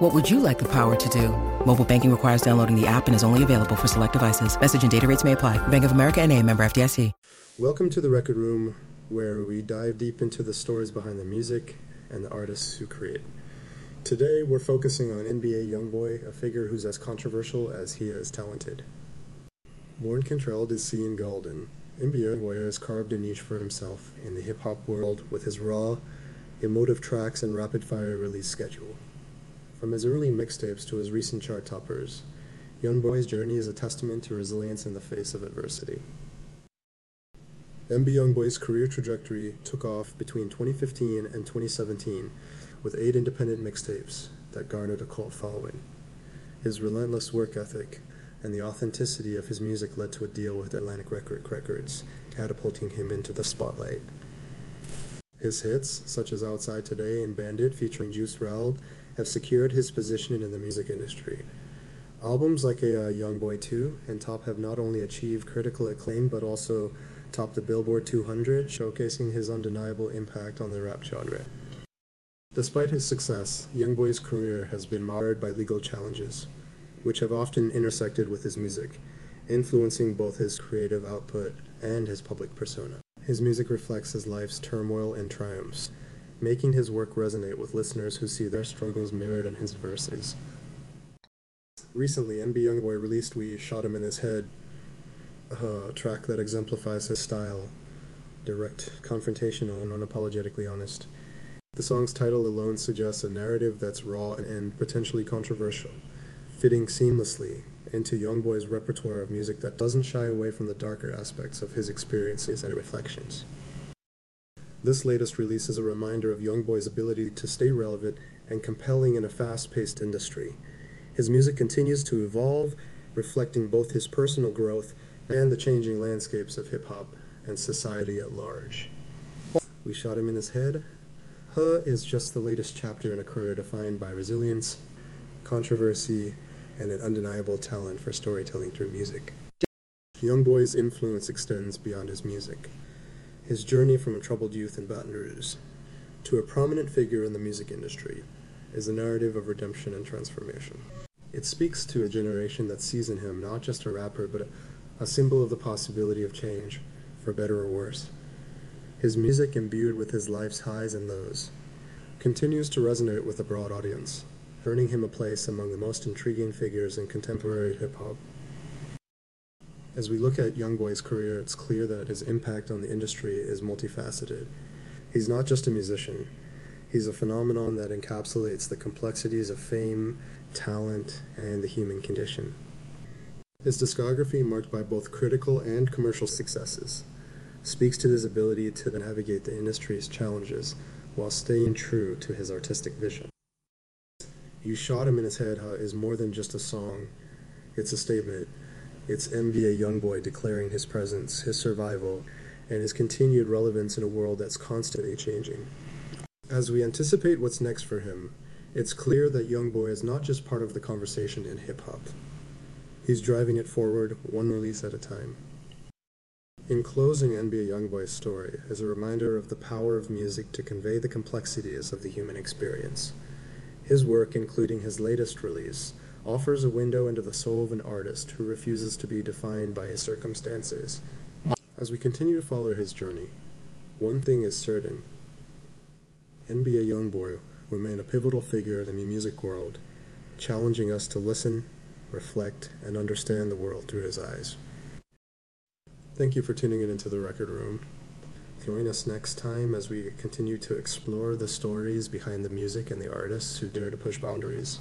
What would you like the power to do? Mobile banking requires downloading the app and is only available for select devices. Message and data rates may apply. Bank of America and a member FDIC. Welcome to the Record Room, where we dive deep into the stories behind the music and the artists who create. Today, we're focusing on NBA Youngboy, a figure who's as controversial as he is talented. Born Kentrell DeSean Gaulden, NBA Youngboy has carved a niche for himself in the hip hop world with his raw, emotive tracks and rapid fire release schedule. From his early mixtapes to his recent chart toppers, Youngboy's journey is a testament to resilience in the face of adversity. MB Youngboy's career trajectory took off between 2015 and 2017 with eight independent mixtapes that garnered a cult following. His relentless work ethic and the authenticity of his music led to a deal with Atlantic Record Records, catapulting him into the spotlight. His hits, such as Outside Today and Bandit featuring Juice WRLD, have secured his position in the music industry. Albums like a uh, Young Boy 2 and Top have not only achieved critical acclaim but also topped the Billboard 200, showcasing his undeniable impact on the rap genre. Despite his success, Youngboy's career has been marred by legal challenges, which have often intersected with his music, influencing both his creative output and his public persona. His music reflects his life's turmoil and triumphs, making his work resonate with listeners who see their struggles mirrored in his verses. Recently, MB Youngboy released We Shot Him in His Head, a track that exemplifies his style direct, confrontational, and unapologetically honest. The song's title alone suggests a narrative that's raw and potentially controversial, fitting seamlessly into Youngboy's repertoire of music that doesn't shy away from the darker aspects of his experiences and reflections. This latest release is a reminder of Youngboy's ability to stay relevant and compelling in a fast paced industry. His music continues to evolve, reflecting both his personal growth and the changing landscapes of hip hop and society at large. We shot him in his head, Huh is just the latest chapter in a career defined by resilience, controversy, and an undeniable talent for storytelling through music. Youngboy's influence extends beyond his music. His journey from a troubled youth in Baton Rouge to a prominent figure in the music industry is a narrative of redemption and transformation. It speaks to a generation that sees in him not just a rapper, but a, symbol of the possibility of change, for better or worse. His music, imbued with his life's highs and lows, continues to resonate with a broad audience, earning him a place among the most intriguing figures in contemporary hip hop. As we look at Youngboy's career, it's clear that his impact on the industry is multifaceted. He's not just a musician, he's a phenomenon that encapsulates the complexities of fame, talent, and the human condition. His discography, marked by both critical and commercial successes, speaks to his ability to navigate the industry's challenges while staying true to his artistic vision. You Shot Him in His Head is more than just a song, it's a statement. It's NBA Youngboy declaring his presence, his survival, and his continued relevance in a world that's constantly changing. As we anticipate what's next for him, it's clear that Youngboy is not just part of the conversation in hip hop. He's driving it forward, one release at a time. In closing NBA Youngboy's story is a reminder of the power of music to convey the complexities of the human experience. His work, including his latest release, offers a window into the soul of an artist who refuses to be defined by his circumstances. As we continue to follow his journey, one thing is certain. NBA Youngboy remain a pivotal figure in the music world, challenging us to listen, reflect, and understand the world through his eyes. Thank you for tuning in into the record room. Join us next time as we continue to explore the stories behind the music and the artists who dare to push boundaries.